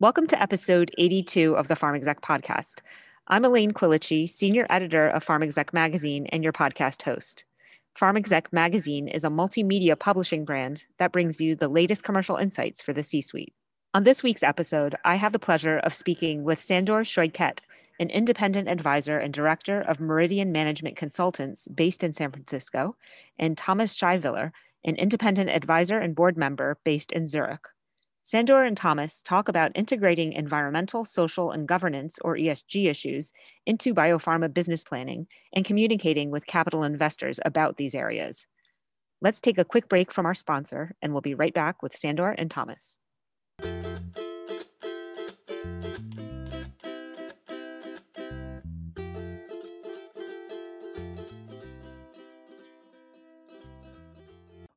Welcome to episode 82 of the Pharm Exec podcast. I'm Elaine Quilici, senior editor of Pharm Exec magazine and your podcast host. Pharm Exec magazine is a multimedia publishing brand that brings you the latest commercial insights for the C suite. On this week's episode, I have the pleasure of speaking with Sandor Schoichet, an independent advisor and director of Meridian Management Consultants based in San Francisco, and Thomas Scheiwiller, an independent advisor and board member based in Zurich. Sandor and Thomas talk about integrating environmental, social, and governance, or ESG issues, into biopharma business planning and communicating with capital investors about these areas. Let's take a quick break from our sponsor, and we'll be right back with Sandor and Thomas.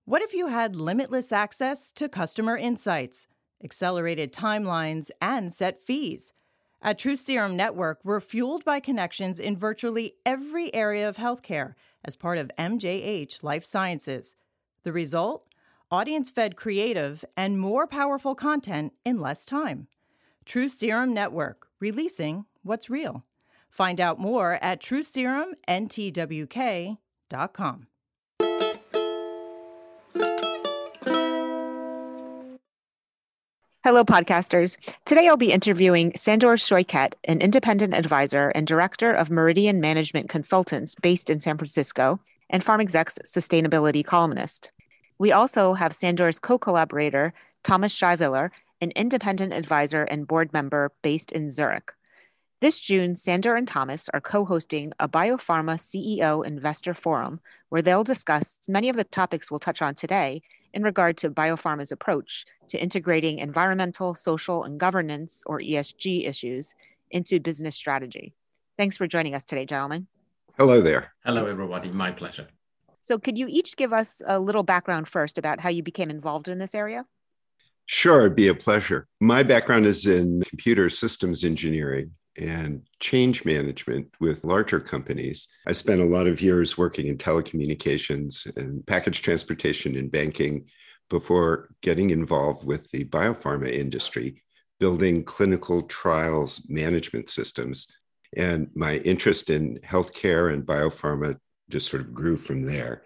What if you had limitless access to customer insights, accelerated timelines, and set fees? At Truth Serum Network, we're fueled by connections in virtually every area of healthcare as part of MJH Life Sciences. The result? Audience fed creative and more powerful content in less time. Truth Serum Network, releasing what's real. Find out more at truthserumntwk.com. Hello, podcasters. Today I'll be interviewing Sandor Schoichet, an independent advisor and director of Meridian Management Consultants based in San Francisco, and Pharm Exec's sustainability columnist. We also have Sandor's co collaborator, Thomas Scheiwiller, an independent advisor and board member based in Zurich. This June, Sandor and Thomas are co hosting a Biopharma CEO Investor Forum where they'll discuss many of the topics we'll touch on today in regard to biopharma's approach to integrating environmental, social, and governance, or ESG, issues into business strategy. Thanks for joining us today, gentlemen. Hello there. Hello, everybody. My pleasure. So, could you each give us a little background first about how you became involved in this area? Sure, it'd be a pleasure. My background is in computer systems engineering and change management with larger companies. I spent a lot of years working in telecommunications and package transportation and banking before getting involved with the biopharma industry, building clinical trials management systems. And my interest in healthcare and biopharma just sort of grew from there.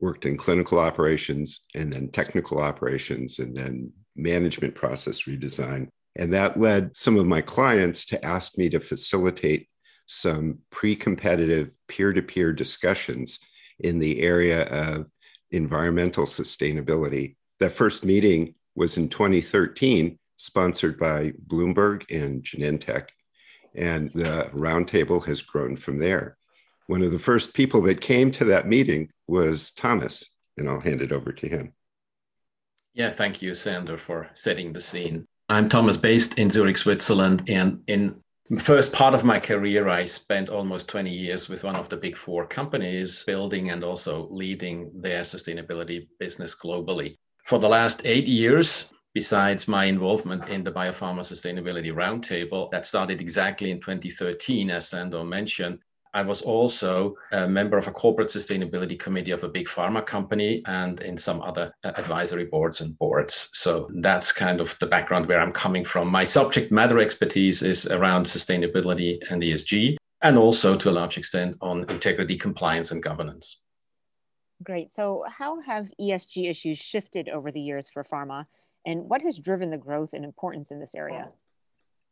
Worked in clinical operations and then technical operations and then management process redesign and that led some of my clients to ask me to facilitate some pre competitive peer to peer discussions in the area of environmental sustainability. That first meeting was in 2013, sponsored by Bloomberg and Genentech. And the roundtable has grown from there. One of the first people that came to that meeting was Thomas, and I'll hand it over to him. Yeah, thank you, Sandor, for setting the scene. I'm Thomas, based in Zurich, Switzerland. And in the first part of my career, I spent almost 20 years with one of the big four companies, building and also leading their sustainability business globally. For the last eight years, besides my involvement in the Biopharma Sustainability Roundtable that started exactly in 2013, as Sandor mentioned, I was also a member of a corporate sustainability committee of a big pharma company and in some other uh, advisory boards and boards. So that's kind of the background where I'm coming from. My subject matter expertise is around sustainability and ESG, and also to a large extent on integrity, compliance, and governance. Great. So, how have ESG issues shifted over the years for pharma, and what has driven the growth and importance in this area?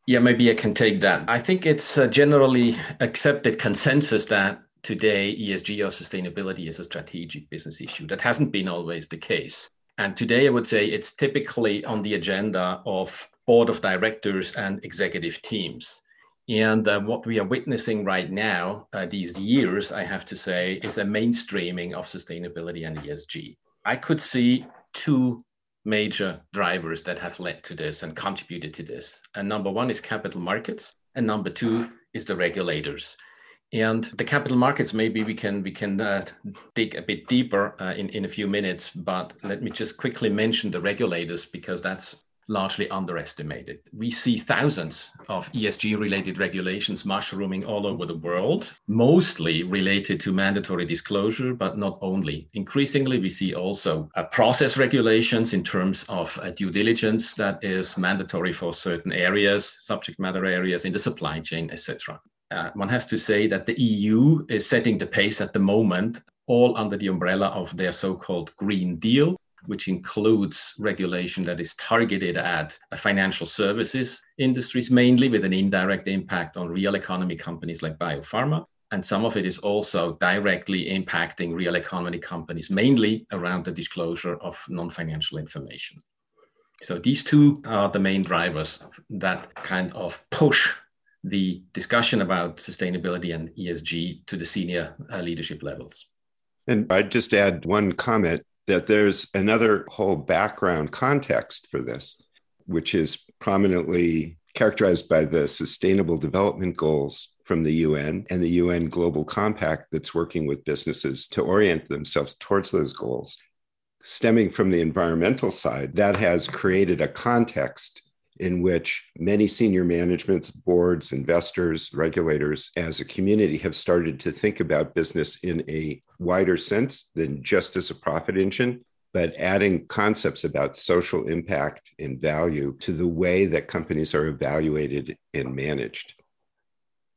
Yeah, maybe I can take that. I think it's a generally accepted consensus that today ESG or sustainability is a strategic business issue. That hasn't been always the case. And today I would say it's typically on the agenda of board of directors and executive teams. And uh, what we are witnessing right now, uh, these years, I have to say, is a mainstreaming of sustainability and ESG. I could see two major drivers that have led to this and contributed to this. And number one is capital markets, and number two is the regulators. And the capital markets, maybe we can we can uh, dig a bit deeper uh, in in a few minutes. But let me just quickly mention the regulators because that's largely underestimated. We see thousands of ESG related regulations mushrooming all over the world, mostly related to mandatory disclosure, but not only. Increasingly, we see also uh, process regulations in terms of uh, due diligence that is mandatory for certain areas, subject matter areas in the supply chain, etc. Uh, one has to say that the EU is setting the pace at the moment, all under the umbrella of their so called Green Deal, which includes regulation that is targeted at financial services industries, mainly with an indirect impact on real economy companies like biopharma. And some of it is also directly impacting real economy companies, mainly around the disclosure of non financial information. So these two are the main drivers that kind of push the discussion about sustainability and ESG to the senior uh, leadership levels. And I'd just add one comment that there's another whole background context for this, which is prominently characterized by the Sustainable Development Goals from the UN and the UN Global Compact that's working with businesses to orient themselves towards those goals. Stemming from the environmental side, that has created a context in which many senior managements, boards, investors, regulators, as a community have started to think about business in a wider sense than just as a profit engine, but adding concepts about social impact and value to the way that companies are evaluated and managed.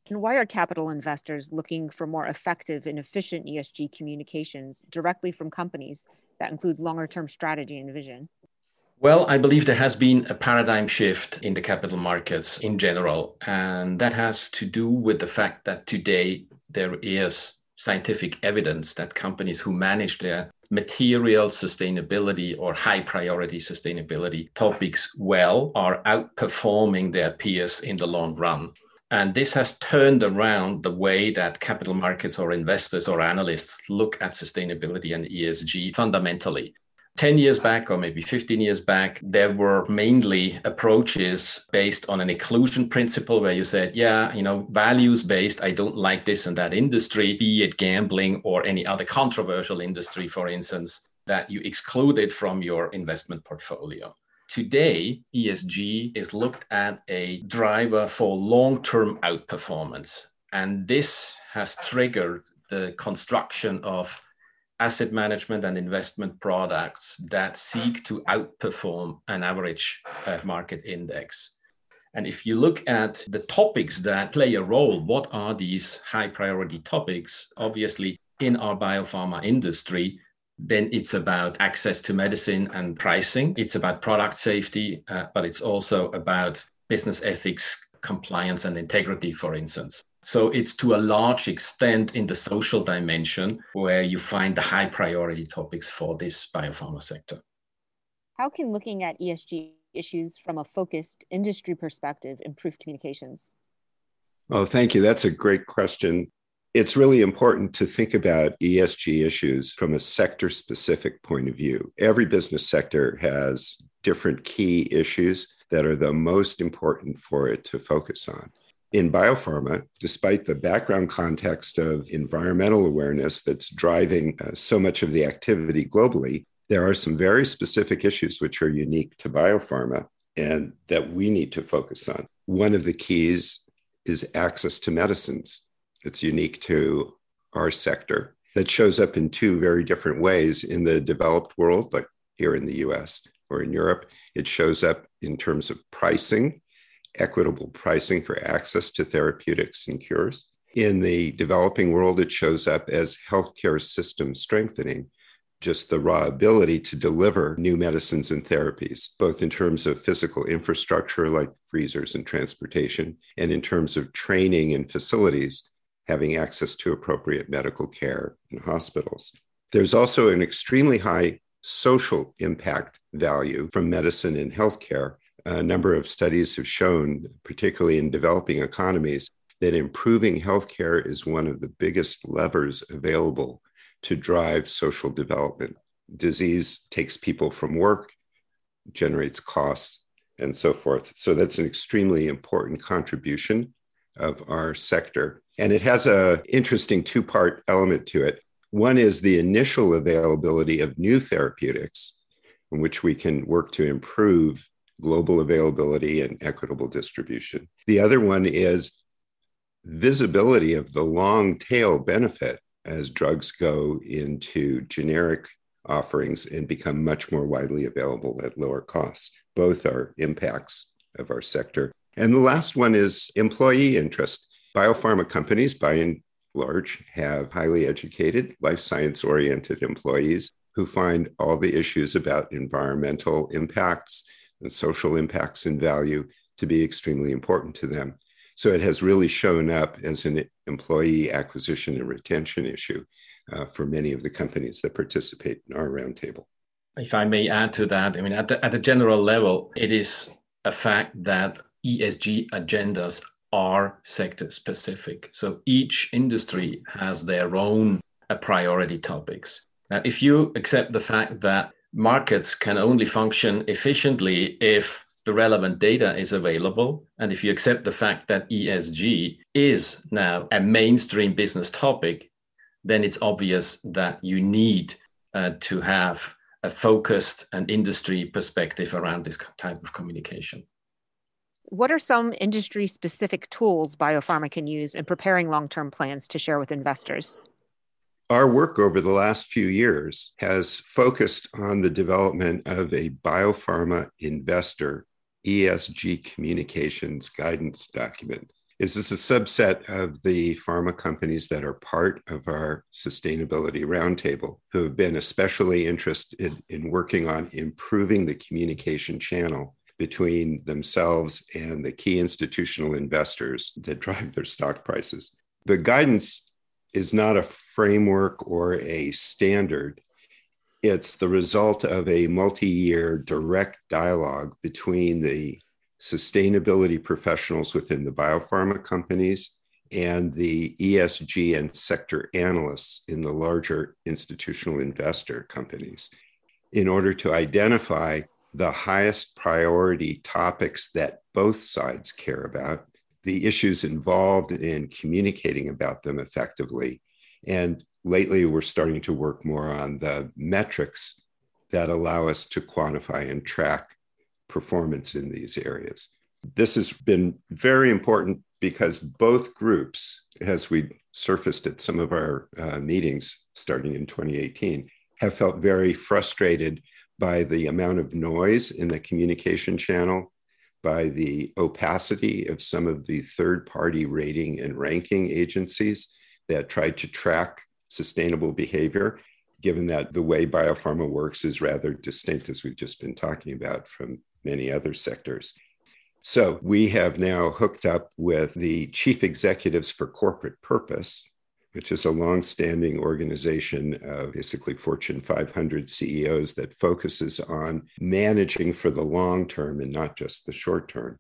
And why are capital investors looking for more effective and efficient ESG communications directly from companies that include longer term strategy and vision? Well, I believe there has been a paradigm shift in the capital markets in general. And that has to do with the fact that today there is scientific evidence that companies who manage their material sustainability or high priority sustainability topics well are outperforming their peers in the long run. And this has turned around the way that capital markets or investors or analysts look at sustainability and ESG fundamentally. 10 years back or maybe 15 years back, there were mainly approaches based on an inclusion principle where you said, yeah, you know, values based, I don't like this and that industry, be it gambling or any other controversial industry, for instance, that you excluded from your investment portfolio. Today, ESG is looked at a driver for long term outperformance. And this has triggered the construction of asset management and investment products that seek to outperform an average uh, market index. And if you look at the topics that play a role, what are these high priority topics? Obviously, in our biopharma industry, then it's about access to medicine and pricing. It's about product safety, uh, but it's also about business ethics, compliance, and integrity, for instance. So it's to a large extent in the social dimension where you find the high priority topics for this biopharma sector. How can looking at ESG issues from a focused industry perspective improve communications? Well, thank you. That's a great question. It's really important to think about ESG issues from a sector specific point of view. Every business sector has different key issues that are the most important for it to focus on in biopharma, despite the background context of environmental awareness that's driving uh, so much of the activity globally, there are some very specific issues which are unique to biopharma and that we need to focus on. One of the keys is access to medicines. It's unique to our sector that shows up in two very different ways in the developed world, like here in the US or in Europe. It shows up in terms of pricing equitable pricing for access to therapeutics and cures. In the developing world, it shows up as healthcare system strengthening, just the raw ability to deliver new medicines and therapies, both in terms of physical infrastructure like freezers and transportation, and in terms of training and facilities, having access to appropriate medical care in hospitals. There's also an extremely high social impact value from medicine and healthcare a number of studies have shown, particularly in developing economies, that improving healthcare is one of the biggest levers available to drive social development. Disease takes people from work, generates costs, and so forth. So that's an extremely important contribution of our sector. And it has a interesting two-part element to it. One is the initial availability of new therapeutics in which we can work to improve global availability and equitable distribution. The other one is visibility of the long tail benefit as drugs go into generic offerings and become much more widely available at lower costs. Both are impacts of our sector. And the last one is employee interest. Biopharma companies, by and large, have highly educated, life science oriented employees who find all the issues about environmental impacts and social impacts and value to be extremely important to them. So it has really shown up as an employee acquisition and retention issue uh, for many of the companies that participate in our roundtable. If I may add to that, I mean, at the, at the general level, it is a fact that ESG agendas are sector specific. So each industry has their own priority topics. Now, if you accept the fact that markets can only function efficiently if the relevant data is available, and if you accept the fact that ESG is now a mainstream business topic, then it's obvious that you need uh, to have a focused and industry perspective around this type of communication. What are some industry specific tools biopharma can use in preparing long term plans to share with investors? Our work over the last few years has focused on the development of a biopharma investor ESG communications guidance document is this a subset of the pharma companies that are part of our sustainability roundtable who have been especially interested in working on improving the communication channel between themselves and the key institutional investors that drive their stock prices. The guidance is not a framework or a standard. It's the result of a multi year direct dialogue between the sustainability professionals within the biopharma companies and the ESG and sector analysts in the larger institutional investor companies in order to identify the highest priority topics that both sides care about, the issues involved in communicating about them effectively. And lately, we're starting to work more on the metrics that allow us to quantify and track performance in these areas. This has been very important because both groups, as we surfaced at some of our uh, meetings starting in 2018, have felt very frustrated by the amount of noise in the communication channel, by the opacity of some of the third party rating and ranking agencies that try to track sustainable behavior, given that the way biopharma works is rather distinct, as we've just been talking about, from many other sectors. So we have now hooked up with the chief executives for corporate purpose, which is a long-standing organization of basically Fortune 500 CEOs that focuses on managing for the long term and not just the short term.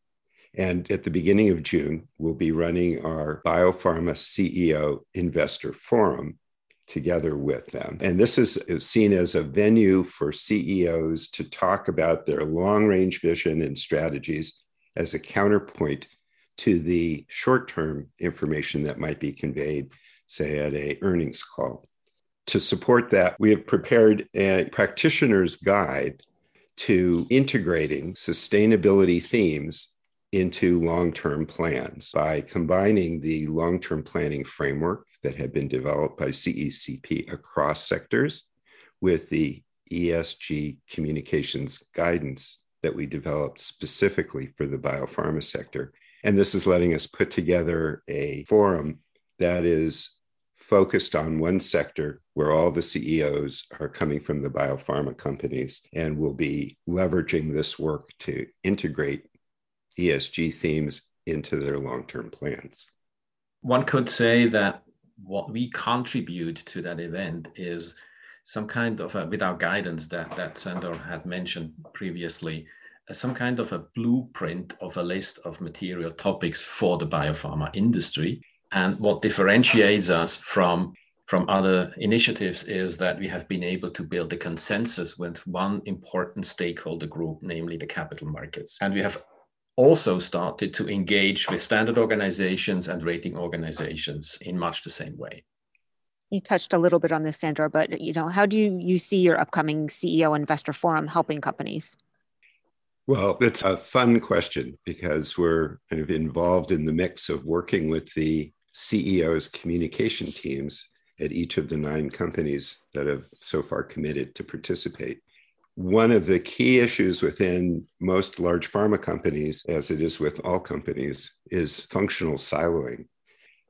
And at the beginning of June, we'll be running our Biopharma CEO Investor Forum together with them. And this is, seen as a venue for CEOs to talk about their long range vision and strategies as a counterpoint to the short term information that might be conveyed, say, at a earnings call. To support that, we have prepared a practitioner's guide to integrating sustainability themes into long term plans by combining the long term planning framework that had been developed by CECP across sectors with the ESG communications guidance that we developed specifically for the biopharma sector. And this is letting us put together a forum that is focused on one sector where all the CEOs are coming from the biopharma companies and will be leveraging this work to integrate ESG themes into their long term plans. One could say that what we contribute to that event is some kind of a, with our guidance that, that Sandor had mentioned previously, uh, some kind of a blueprint of a list of material topics for the biopharma industry. And what differentiates us from from other initiatives is that we have been able to build a consensus with one important stakeholder group, namely the capital markets. And we have also started to engage with standard organizations and rating organizations in much the same way. You touched a little bit on this, Sandra, but you know, how do you, you see your upcoming CEO Investor Forum helping companies? Well, it's a fun question because we're kind of involved in the mix of working with the CEO's communication teams at each of the nine companies that have so far committed to participate. One of the key issues within most large pharma companies, as it is with all companies, is functional siloing.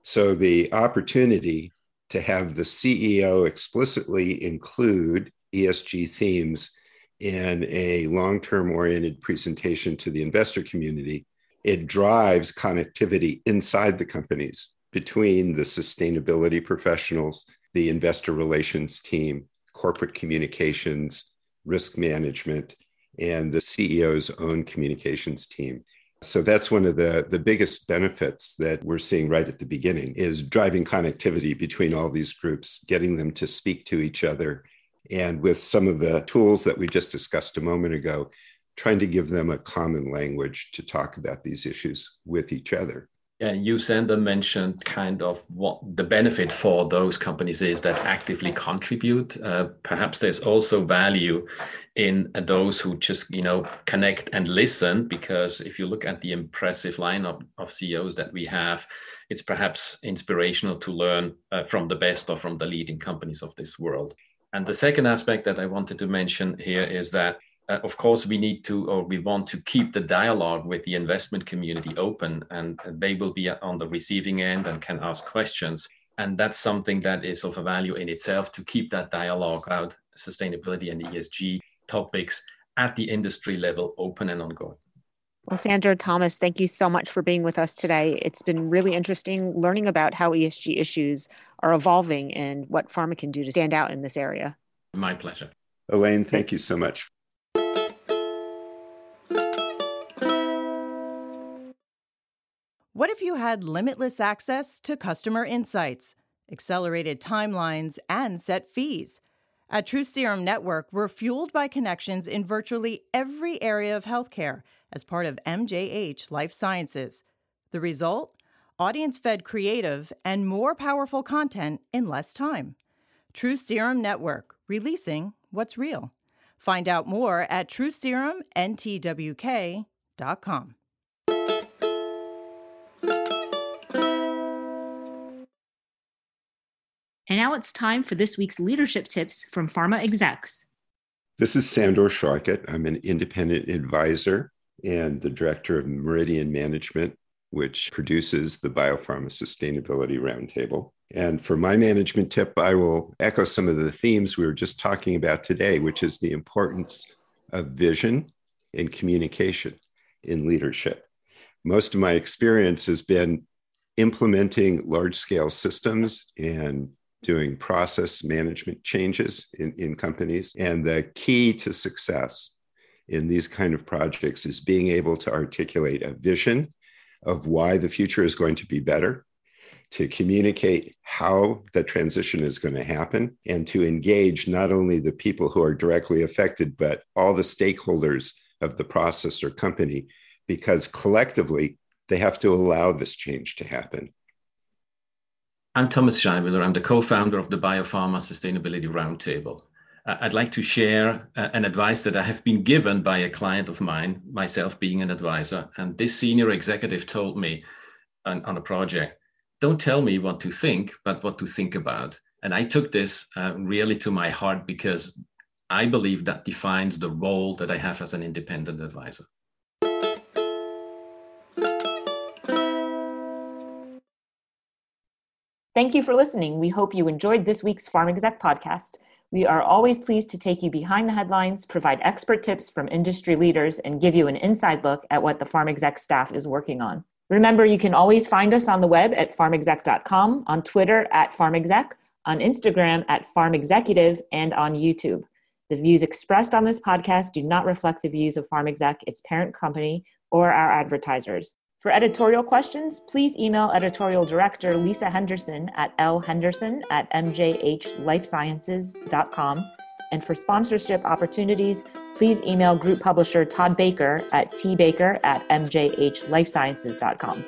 So the opportunity to have the CEO explicitly include ESG themes in a long term oriented presentation to the investor community, it drives connectivity inside the companies between the sustainability professionals, the investor relations team, corporate communications, risk management, and the CEO's own communications team. So that's one of the, the biggest benefits that we're seeing right at the beginning is driving connectivity between all these groups, getting them to speak to each other. And with some of the tools that we just discussed a moment ago, trying to give them a common language to talk about these issues with each other. Yeah, you, Sander, mentioned kind of what the benefit for those companies is that actively contribute. Uh, perhaps there's also value in those who just, you know, connect and listen, because if you look at the impressive lineup of CEOs that we have, it's perhaps inspirational to learn uh, from the best or from the leading companies of this world. And the second aspect that I wanted to mention here is that uh, of course, we need to, or we want to keep the dialogue with the investment community open, and they will be on the receiving end and can ask questions. And that's something that is of a value in itself to keep that dialogue about sustainability and ESG topics at the industry level open and ongoing. Well, Sandra Thomas, thank you so much for being with us today. It's been really interesting learning about how ESG issues are evolving and what pharma can do to stand out in this area. My pleasure. Elaine, thank you so much. What if you had limitless access to customer insights, accelerated timelines, and set fees? At Truth Serum Network, we're fueled by connections in virtually every area of healthcare as part of MJH Life Sciences. The result? Audience fed creative and more powerful content in less time. Truth Serum Network, releasing what's real. Find out more at truthserumntwk.com. And now it's time for this week's leadership tips from pharma execs. This is Sandor Schoichet. I'm an independent advisor and the director of Meridian Management, which produces the Biopharma Sustainability Roundtable. And for my management tip, I will echo some of the themes we were just talking about today, which is the importance of vision and communication in leadership. Most of my experience has been implementing large scale systems and doing process management changes in, in companies. And the key to success in these kind of projects is being able to articulate a vision of why the future is going to be better, to communicate how the transition is going to happen, and to engage not only the people who are directly affected, but all the stakeholders of the process or company, because collectively they have to allow this change to happen. I'm Thomas Scheiwiller. I'm the co-founder of the Biopharma Sustainability Roundtable. I'd like to share uh, an advice that I have been given by a client of mine, myself being an advisor. And this senior executive told me on, on a project, don't tell me what to think, but what to think about. And I took this uh, really to my heart because I believe that defines the role that I have as an independent advisor. Thank you for listening. We hope you enjoyed this week's Pharm Exec podcast. We are always pleased to take you behind the headlines, provide expert tips from industry leaders, and give you an inside look at what the Pharm Exec staff is working on. Remember, you can always find us on the web at pharmexec.com, on Twitter at pharmexec, on Instagram at pharmexecutive, and on YouTube. The views expressed on this podcast do not reflect the views of PharmExec, its parent company, or our advertisers. For editorial questions, please email editorial director Lisa Henderson at lhenderson at mjhlifesciences.com. And for sponsorship opportunities, please email group publisher Todd Baker at tbaker at mjhlifesciences.com.